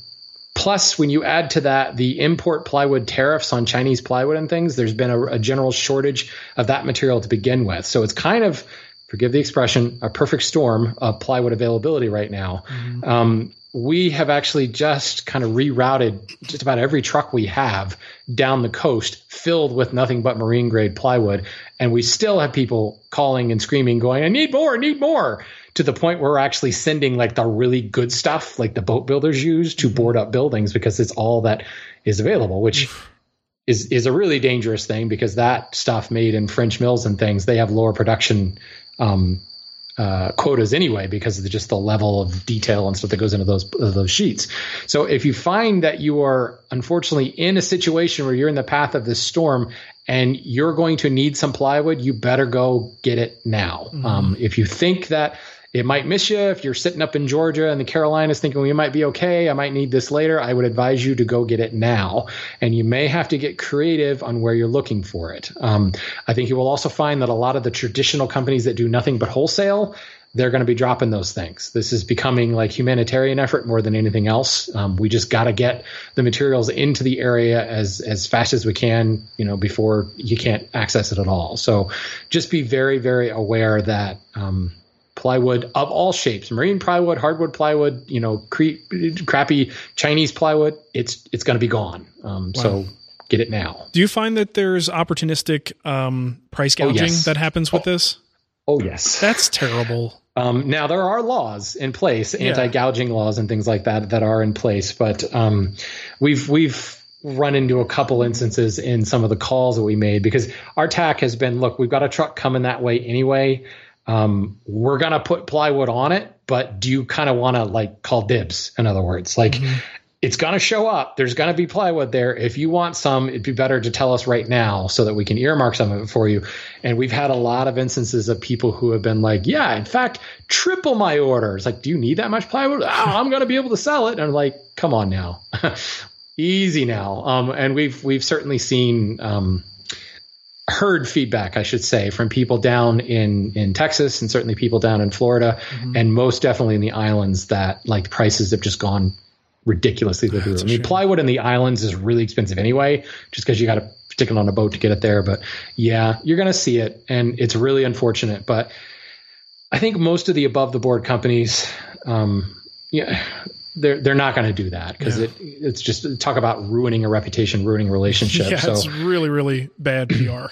Plus, when you add to that the import plywood tariffs on Chinese plywood and things, there's been a, a general shortage of that material to begin with. So it's kind of, forgive the expression, a perfect storm of plywood availability right now. Mm-hmm. Um, we have actually just kind of rerouted just about every truck we have down the coast filled with nothing but marine grade plywood. And we still have people calling and screaming, going, I need more, I need more to the point where we're actually sending like the really good stuff, like the boat builders use, to board up buildings because it's all that is available, which is is a really dangerous thing because that stuff made in French mills and things they have lower production um, uh, quotas anyway because of just the level of detail and stuff that goes into those those sheets. So if you find that you are unfortunately in a situation where you're in the path of this storm and you're going to need some plywood, you better go get it now. Mm-hmm. Um, if you think that it might miss you if you're sitting up in Georgia and the Carolinas thinking, you might be okay. I might need this later. I would advise you to go get it now. And you may have to get creative on where you're looking for it. Um, I think you will also find that a lot of the traditional companies that do nothing but wholesale, they're going to be dropping those things. This is becoming like humanitarian effort more than anything else. Um, we just got to get the materials into the area as as fast as we can, you know, before you can't access it at all. So, just be very very aware that um, plywood of all shapes marine plywood hardwood plywood you know cre- crappy chinese plywood it's it's going to be gone. Um, wow. so get it now. Do you find that there's opportunistic um, price oh, gouging oh, yes. that happens with oh, this? Oh yes. That's terrible. Um, now there are laws in place anti-gouging laws and things like that that are in place but um, we've we've run into a couple instances in some of the calls that we made because our tack has been look we've got a truck coming that way anyway um, we're going to put plywood on it, but do you kind of want to like call dibs? In other words, like mm-hmm. it's going to show up. There's going to be plywood there. If you want some, it'd be better to tell us right now so that we can earmark some of it for you. And we've had a lot of instances of people who have been like, yeah, in fact, triple my order. It's like, do you need that much plywood? Oh, I'm going to be able to sell it. And I'm like, come on now. Easy now. Um, and we've, we've certainly seen, um, heard feedback, I should say, from people down in in Texas and certainly people down in Florida, mm-hmm. and most definitely in the islands that like prices have just gone ridiculously through. I mean, plywood in the islands is really expensive anyway, just because you got to stick it on a boat to get it there. But yeah, you're going to see it, and it's really unfortunate. But I think most of the above the board companies, um, yeah, they're they're not going to do that because yeah. it it's just talk about ruining a reputation, ruining relationships. relationship. yeah, so, it's really really bad PR.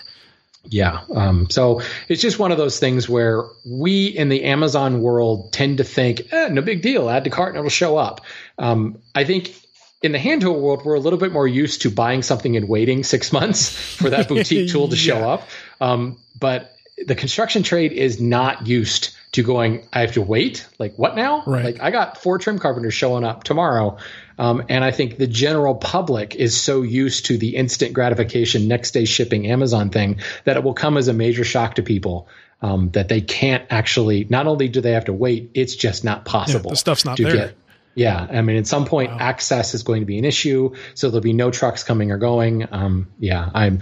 Yeah. Um, so it's just one of those things where we in the Amazon world tend to think, eh, no big deal, add to cart and it'll show up. Um, I think in the hand tool world, we're a little bit more used to buying something and waiting six months for that boutique tool to yeah. show up. Um, but the construction trade is not used to going, I have to wait. Like, what now? Right. Like, I got four trim carpenters showing up tomorrow. Um, and I think the general public is so used to the instant gratification, next day shipping Amazon thing that it will come as a major shock to people um, that they can't actually, not only do they have to wait, it's just not possible. Yeah, the stuff's not there. Get, yeah. I mean, at some point, wow. access is going to be an issue. So there'll be no trucks coming or going. Um, yeah. I'm,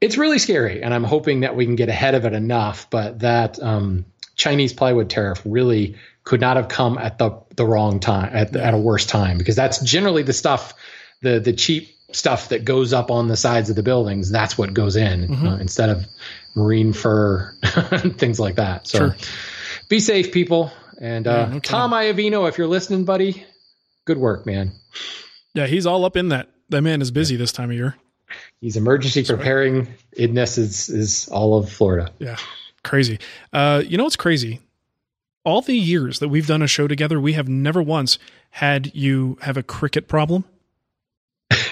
it's really scary. And I'm hoping that we can get ahead of it enough, but that, um, Chinese plywood tariff really could not have come at the the wrong time at, at a worse time because that's generally the stuff the the cheap stuff that goes up on the sides of the buildings that's what goes in mm-hmm. uh, instead of marine fur things like that. So sure. be safe people. And uh, yeah, Tom Iovino if you're listening buddy good work man. Yeah he's all up in that. That man is busy this time of year. He's emergency preparing. Idness is is all of Florida. Yeah crazy uh you know what's crazy all the years that we've done a show together, we have never once had you have a cricket problem.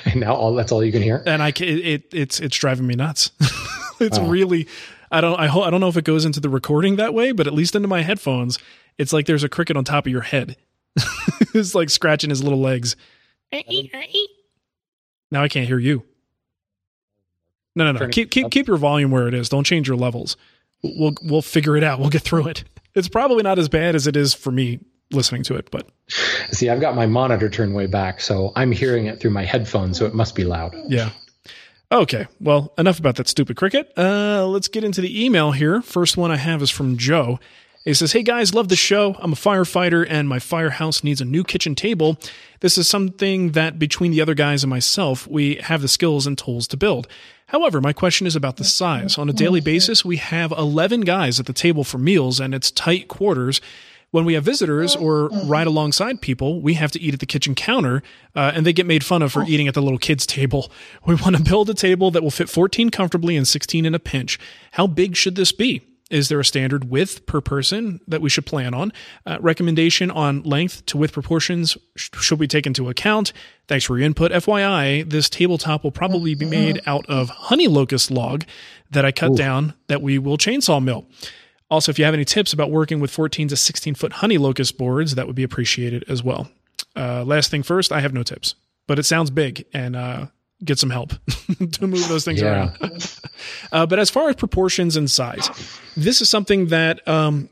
and now all that's all you can hear. And I it, it it's it's driving me nuts. it's oh. really I don't I ho- I don't know if it goes into the recording that way, but at least into my headphones, it's like there's a cricket on top of your head. it's like scratching his little legs. now I can't hear you. No, no, no. Keep keep keep your volume where it is. Don't change your levels. We'll we'll figure it out. We'll get through it. It's probably not as bad as it is for me listening to it, but see, I've got my monitor turned way back, so I'm hearing it through my headphones, so it must be loud. Yeah. Okay, well, enough about that stupid cricket. Uh, let's get into the email here. First one I have is from Joe. He says, Hey guys, love the show. I'm a firefighter and my firehouse needs a new kitchen table. This is something that between the other guys and myself, we have the skills and tools to build. However, my question is about the size. On a daily basis, we have 11 guys at the table for meals and it's tight quarters. When we have visitors or ride alongside people, we have to eat at the kitchen counter, uh, and they get made fun of for eating at the little kids' table. We want to build a table that will fit 14 comfortably and 16 in a pinch. How big should this be? Is there a standard width per person that we should plan on? Uh, recommendation on length to width proportions sh- should we take into account? Thanks for your input. FYI, this tabletop will probably be made out of honey locust log that I cut Ooh. down that we will chainsaw mill. Also, if you have any tips about working with 14 to 16 foot honey locust boards, that would be appreciated as well. Uh, last thing first, I have no tips, but it sounds big and uh, get some help to move those things yeah. around. uh, but as far as proportions and size, this is something that um,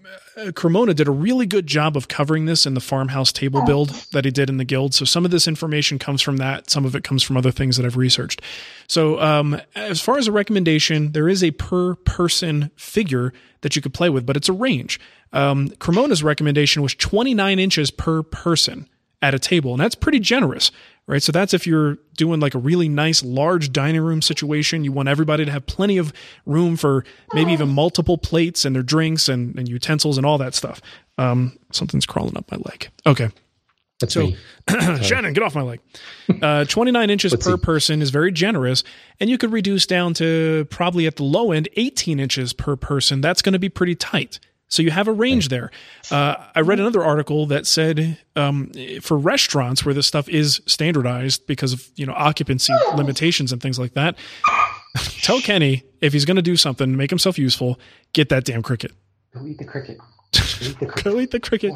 Cremona did a really good job of covering this in the farmhouse table build that he did in the guild. So some of this information comes from that. Some of it comes from other things that I've researched. So um, as far as a recommendation, there is a per person figure that you could play with, but it's a range. Um, Cremona's recommendation was 29 inches per person at a table, and that's pretty generous right? So that's if you're doing like a really nice large dining room situation. You want everybody to have plenty of room for maybe even multiple plates and their drinks and, and utensils and all that stuff. Um, something's crawling up my leg. Okay. That's so, Shannon, get off my leg. Uh, 29 inches per see. person is very generous, and you could reduce down to probably at the low end 18 inches per person. That's going to be pretty tight. So you have a range there. Uh, I read another article that said um, for restaurants where this stuff is standardized because of you know occupancy limitations and things like that. tell Kenny if he's going to do something, make himself useful, get that damn cricket. Go eat the cricket. Go eat the cricket.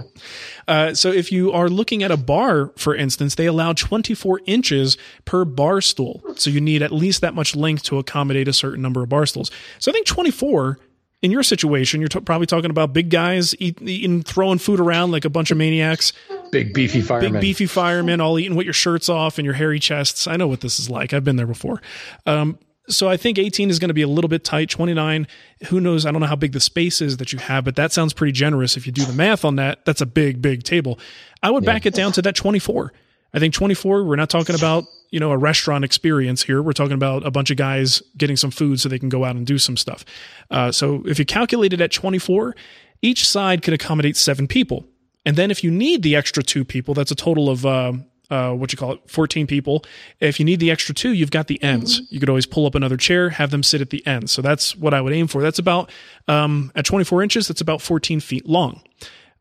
Uh, so if you are looking at a bar, for instance, they allow 24 inches per bar stool. So you need at least that much length to accommodate a certain number of bar stools. So I think 24 in your situation, you're t- probably talking about big guys eat, eating, throwing food around like a bunch of maniacs. Big beefy firemen. Big beefy firemen, all eating with your shirts off and your hairy chests. I know what this is like. I've been there before. Um, so I think 18 is going to be a little bit tight. 29, who knows? I don't know how big the space is that you have, but that sounds pretty generous. If you do the math on that, that's a big, big table. I would yeah. back it down to that 24. I think 24, we're not talking about, you know, a restaurant experience here. We're talking about a bunch of guys getting some food so they can go out and do some stuff. Uh, so if you calculate it at 24, each side can accommodate seven people. And then if you need the extra two people, that's a total of, uh, uh, what you call it, 14 people. If you need the extra two, you've got the ends. You could always pull up another chair, have them sit at the end. So that's what I would aim for. That's about, um, at 24 inches, that's about 14 feet long.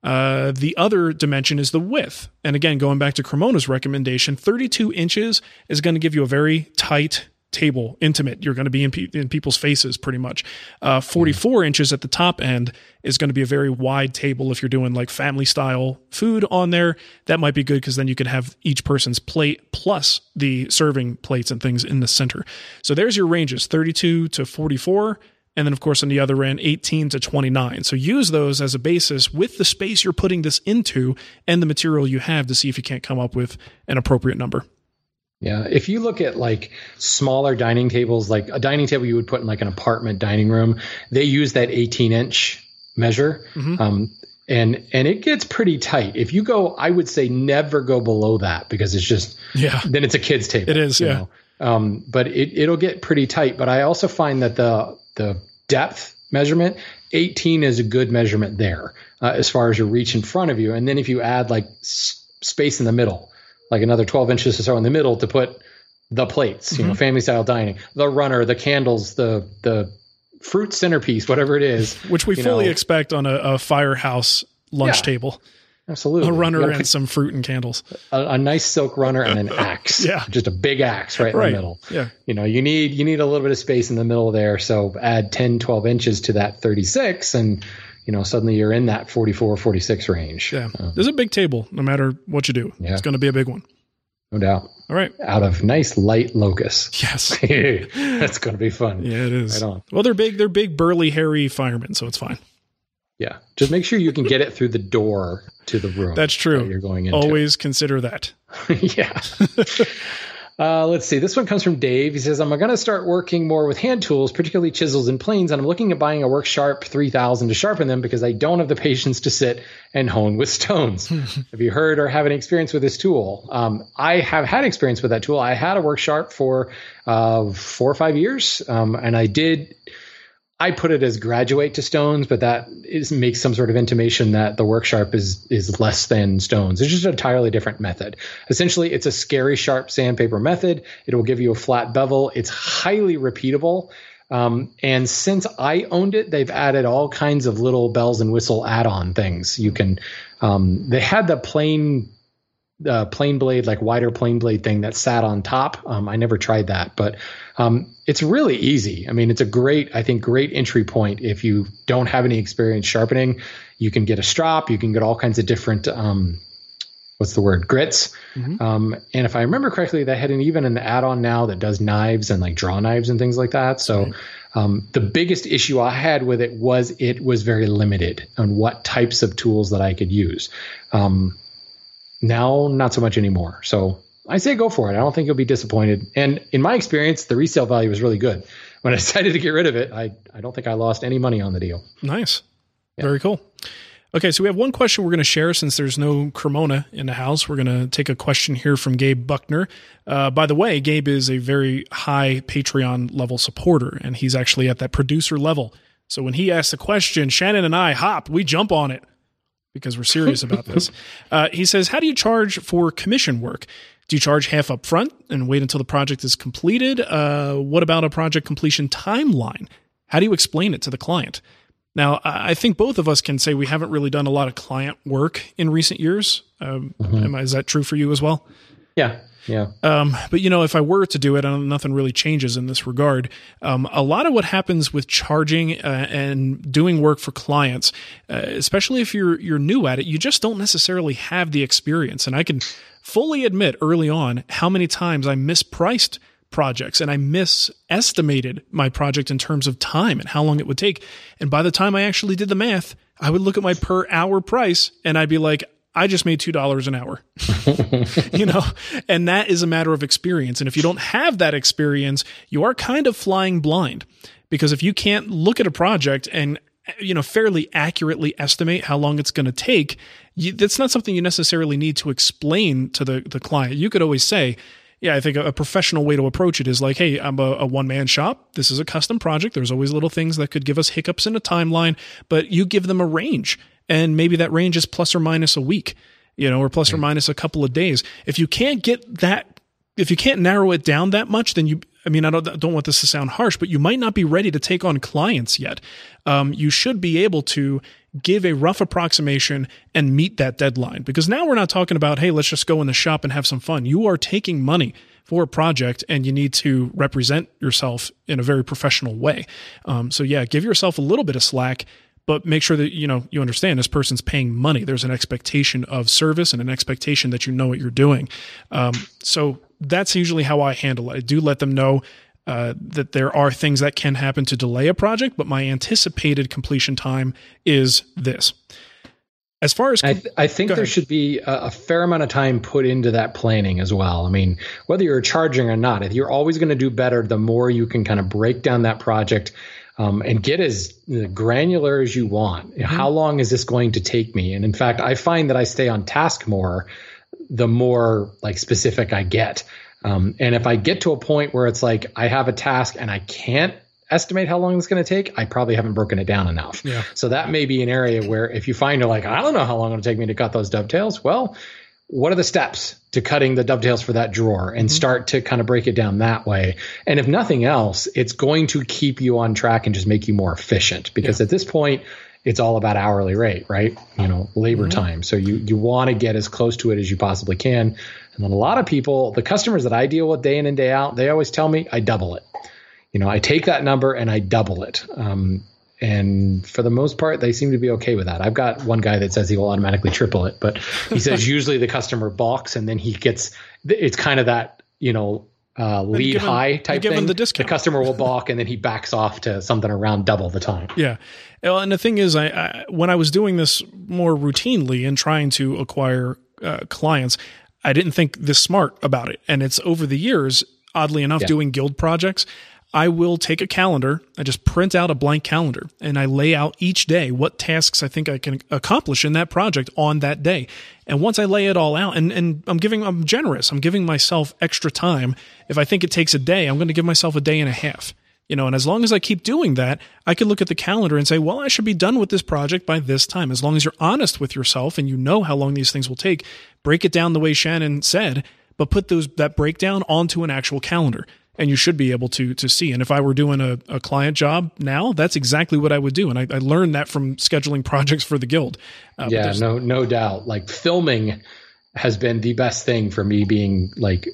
Uh, the other dimension is the width. And again, going back to Cremona's recommendation, 32 inches is going to give you a very tight table, intimate. You're going to be in, pe- in people's faces pretty much. Uh, 44 inches at the top end is going to be a very wide table. If you're doing like family style food on there, that might be good because then you can have each person's plate plus the serving plates and things in the center. So there's your ranges 32 to 44 and then, of course, on the other end, 18 to 29. So use those as a basis with the space you're putting this into and the material you have to see if you can't come up with an appropriate number. Yeah. If you look at like smaller dining tables, like a dining table you would put in like an apartment dining room, they use that 18 inch measure. Mm-hmm. Um, and and it gets pretty tight. If you go, I would say never go below that because it's just yeah. Then it's a kid's table. It is, yeah. Know? Um, but it it'll get pretty tight. But I also find that the the depth measurement, 18 is a good measurement there uh, as far as your reach in front of you. And then if you add like s- space in the middle, like another 12 inches or so in the middle to put the plates, mm-hmm. you know, mm-hmm. family style dining, the runner, the candles, the the fruit centerpiece, whatever it is, which we fully know. expect on a, a firehouse lunch yeah. table. Absolutely. A runner and some fruit and candles. A, a nice silk runner and an axe. yeah. Just a big axe right in right. the middle. Yeah. You know, you need you need a little bit of space in the middle there. So add 10, 12 inches to that 36 and you know, suddenly you're in that 44, 46 range. Yeah. Um, There's a big table no matter what you do. Yeah. It's going to be a big one. No doubt. All right. Out of nice light locust. Yes. That's going to be fun. Yeah, it is. Right well, they're big, they're big, burly, hairy firemen, so it's fine. Yeah. Just make sure you can get it through the door to the room. That's true. That you're going into. Always consider that. yeah. Uh, let's see. This one comes from Dave. He says, I'm going to start working more with hand tools, particularly chisels and planes, and I'm looking at buying a Work Sharp 3000 to sharpen them because I don't have the patience to sit and hone with stones. have you heard or have any experience with this tool? Um, I have had experience with that tool. I had a Work Sharp for uh, four or five years, um, and I did I put it as graduate to stones, but that is, makes some sort of intimation that the work sharp is is less than stones. It's just an entirely different method. Essentially, it's a scary sharp sandpaper method. It will give you a flat bevel. It's highly repeatable. Um, and since I owned it, they've added all kinds of little bells and whistle add-on things. You can. Um, they had the plain uh, plane blade, like wider plain blade thing that sat on top. Um, I never tried that, but um, it's really easy. I mean, it's a great, I think, great entry point if you don't have any experience sharpening. You can get a strop, you can get all kinds of different, um, what's the word, grits. Mm-hmm. Um, and if I remember correctly, they had an even an add-on now that does knives and like draw knives and things like that. So. Um, the biggest issue I had with it was it was very limited on what types of tools that I could use. Um, now, not so much anymore. So I say go for it. I don't think you'll be disappointed. And in my experience, the resale value was really good. When I decided to get rid of it, I, I don't think I lost any money on the deal. Nice. Yeah. Very cool. Okay, so we have one question we're going to share since there's no Cremona in the house. We're going to take a question here from Gabe Buckner. Uh, by the way, Gabe is a very high Patreon level supporter, and he's actually at that producer level. So when he asks a question, Shannon and I hop, we jump on it because we're serious about this. Uh, he says, How do you charge for commission work? Do you charge half up front and wait until the project is completed? Uh, what about a project completion timeline? How do you explain it to the client? Now, I think both of us can say we haven't really done a lot of client work in recent years. Um, mm-hmm. Is that true for you as well? Yeah. Yeah. Um, but you know, if I were to do it, nothing really changes in this regard. Um, a lot of what happens with charging uh, and doing work for clients, uh, especially if you're you're new at it, you just don't necessarily have the experience. And I can fully admit early on how many times I mispriced projects and I misestimated my project in terms of time and how long it would take. And by the time I actually did the math, I would look at my per hour price and I'd be like, I just made $2 an hour. you know, and that is a matter of experience. And if you don't have that experience, you are kind of flying blind because if you can't look at a project and you know fairly accurately estimate how long it's going to take you, that's not something you necessarily need to explain to the, the client you could always say yeah, I think a, professional way to approach it is like, hey, I'm a, a one man shop. This is a custom project. There's always little things that could give us hiccups in a timeline, but you give them a range, and maybe that range is plus or minus a week, you know, or plus or mm. minus a couple of days. If you can't get that, if you can't narrow it down that much, then you I mean, I don't, don't want this to sound harsh, but you might not be ready to take on clients yet. Um, you should be able to give a rough approximation and meet that deadline. Because now we're not talking about, hey, let's just go in the shop and have some fun. You are taking money for a project and you need to represent yourself in a very professional way. Um, so, yeah, give yourself a little bit of slack. But make sure that you know you understand this person's paying money. There's an expectation of service and an expectation that you know what you're doing. Um, so that's usually how I handle it. I do let them know uh, that there are things that can happen to delay a project, but my anticipated completion time is this. As far as com- I, th- I, think there should be a, a, fair amount of time put into that planning as well. I mean, whether you're charging or not, if you're always going to do better, the more you can kind of break down that project um, and get as granular as you want. Mm-hmm. How long is this going to take me? And in fact, I find that I stay on task more the more like specific I get. Um, and if I get to a point where it's like I have a task and I can't estimate how long it's going to take, I probably haven't broken it down enough. Yeah. So that may be an area where if you find you're like, I don't know how long it'll take me to cut those dovetails, well, what are the steps to cutting the dovetails for that drawer and mm-hmm. start to kind of break it down that way? And if nothing else, it's going to keep you on track and just make you more efficient because yeah. at this point, it's all about hourly rate, right? You know, labor mm-hmm. time. So you you want to get as close to it as you possibly can. And then a lot of people, the customers that I deal with day in and day out, they always tell me I double it. You know, I take that number and I double it. Um, and for the most part, they seem to be okay with that. I've got one guy that says he will automatically triple it, but he says usually the customer balks and then he gets. It's kind of that you know uh, lead him, high type thing. The, discount. the customer will balk and then he backs off to something around double the time. Yeah, well, and the thing is, I, I, when I was doing this more routinely and trying to acquire uh, clients, I didn't think this smart about it. And it's over the years, oddly enough, yeah. doing guild projects. I will take a calendar, I just print out a blank calendar, and I lay out each day what tasks I think I can accomplish in that project on that day. And once I lay it all out, and, and I'm giving, I'm generous, I'm giving myself extra time. If I think it takes a day, I'm going to give myself a day and a half. You know, and as long as I keep doing that, I can look at the calendar and say, well, I should be done with this project by this time. As long as you're honest with yourself and you know how long these things will take, break it down the way Shannon said, but put those that breakdown onto an actual calendar and you should be able to to see. And if I were doing a, a client job now, that's exactly what I would do. And I, I learned that from scheduling projects for the guild. Uh, yeah, no, no doubt. Like filming has been the best thing for me being like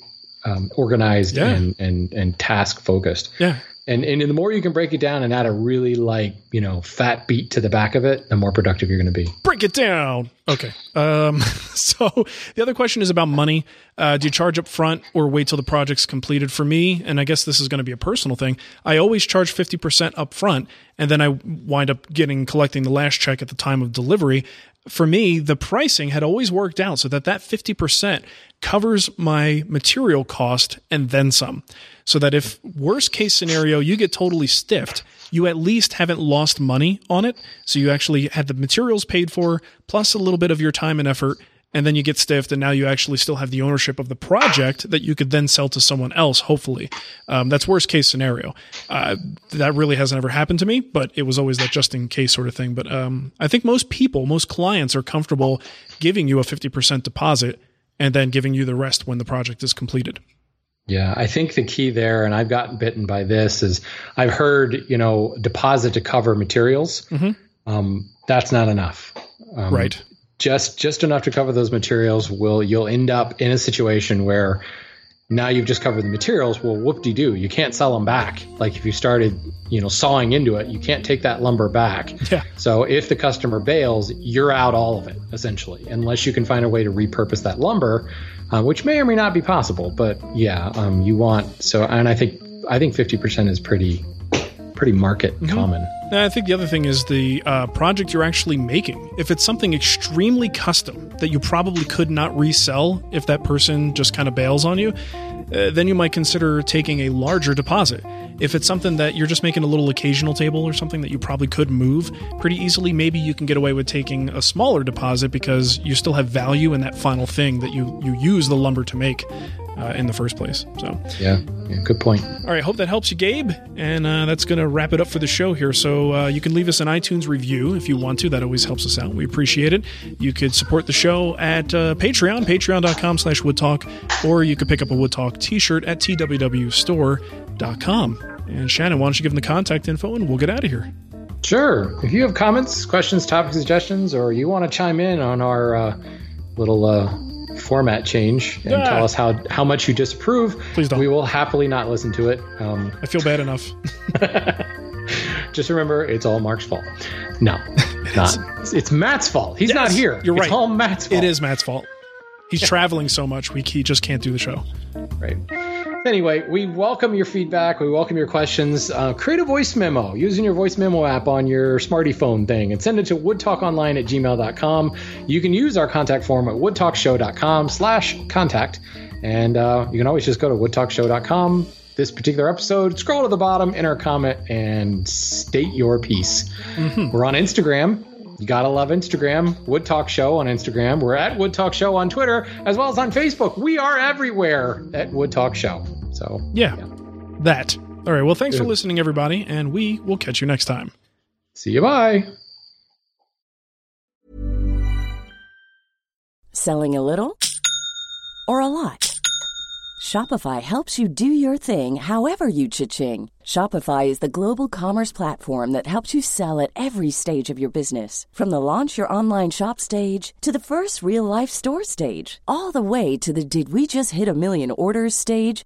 um, organized yeah. and and and task focused. Yeah. And and the more you can break it down and add a really like you know fat beat to the back of it, the more productive you're going to be. Break it down. Okay. Um, so the other question is about money. Uh, do you charge up front or wait till the project's completed? For me, and I guess this is going to be a personal thing. I always charge fifty percent up front, and then I wind up getting collecting the last check at the time of delivery. For me, the pricing had always worked out so that that fifty percent covers my material cost and then some. So that if worst case scenario you get totally stiffed you at least haven't lost money on it. So you actually had the materials paid for plus a little bit of your time and effort and then you get stiffed and now you actually still have the ownership of the project that you could then sell to someone else hopefully um, that's worst case scenario uh, that really hasn't ever happened to me but it was always that just in case sort of thing but um, i think most people most clients are comfortable giving you a 50% deposit and then giving you the rest when the project is completed yeah, I think the key there, and I've gotten bitten by this, is I've heard, you know, deposit to cover materials. Mm-hmm. Um, that's not enough. Um, right. Just just enough to cover those materials will you'll end up in a situation where now you've just covered the materials well whoop-de-doo you can't sell them back like if you started you know sawing into it you can't take that lumber back Yeah. so if the customer bails you're out all of it essentially unless you can find a way to repurpose that lumber uh, which may or may not be possible but yeah um, you want so and i think i think 50% is pretty pretty market common And I think the other thing is the uh, project you're actually making. If it's something extremely custom that you probably could not resell if that person just kind of bails on you, uh, then you might consider taking a larger deposit. If it's something that you're just making a little occasional table or something that you probably could move pretty easily, maybe you can get away with taking a smaller deposit because you still have value in that final thing that you, you use the lumber to make uh, in the first place. So. yeah, yeah good point All right, hope that helps you, Gabe. And uh, that's going to wrap it up for the show here. So uh, you can leave us an iTunes review if you want to. That always helps us out. We appreciate it. You could support the show at uh, Patreon, patreon.com slash woodtalk, or you could pick up a Wood Talk t-shirt at twwstore.com. And Shannon, why don't you give them the contact info and we'll get out of here. Sure. If you have comments, questions, topic suggestions, or you want to chime in on our uh, little uh, format change and tell us how, how much you disapprove, Please don't. we will happily not listen to it. Um, I feel bad enough. just remember, it's all Marc's fault. No, not. It's, it's Matt's fault. He's not here. you're right. It's all Matt's fault. It is Matt's fault. He's traveling so much, we, he just can't do the show. Right. Anyway, we welcome your feedback. We welcome your questions. Uh, create a voice memo using your voice memo app on your smarty phone thing and send it to woodtalkonline at gmail.com. You can use our contact form at woodtalkshow.com slash contact. And uh, you can always just go to woodtalkshow.com. This particular episode, scroll to the bottom, enter a comment, and state your piece. We're on Instagram. You gotta love Instagram. Wood Talk Show on Instagram. We're at Wood Talk Show on Twitter, as well as on Facebook. We are everywhere at Wood Talk Show. So Yeah, that. All right, well, thanks for listening, everybody, and we will catch you next time. see you. Bye. Selling a little or a lot? Shopify helps you do your thing however you cha-ching. Shopify is the global commerce platform that helps you sell at every stage of your business. From the launch your online shop stage to the first real life store stage, all the way to the did we just hit a million orders stage.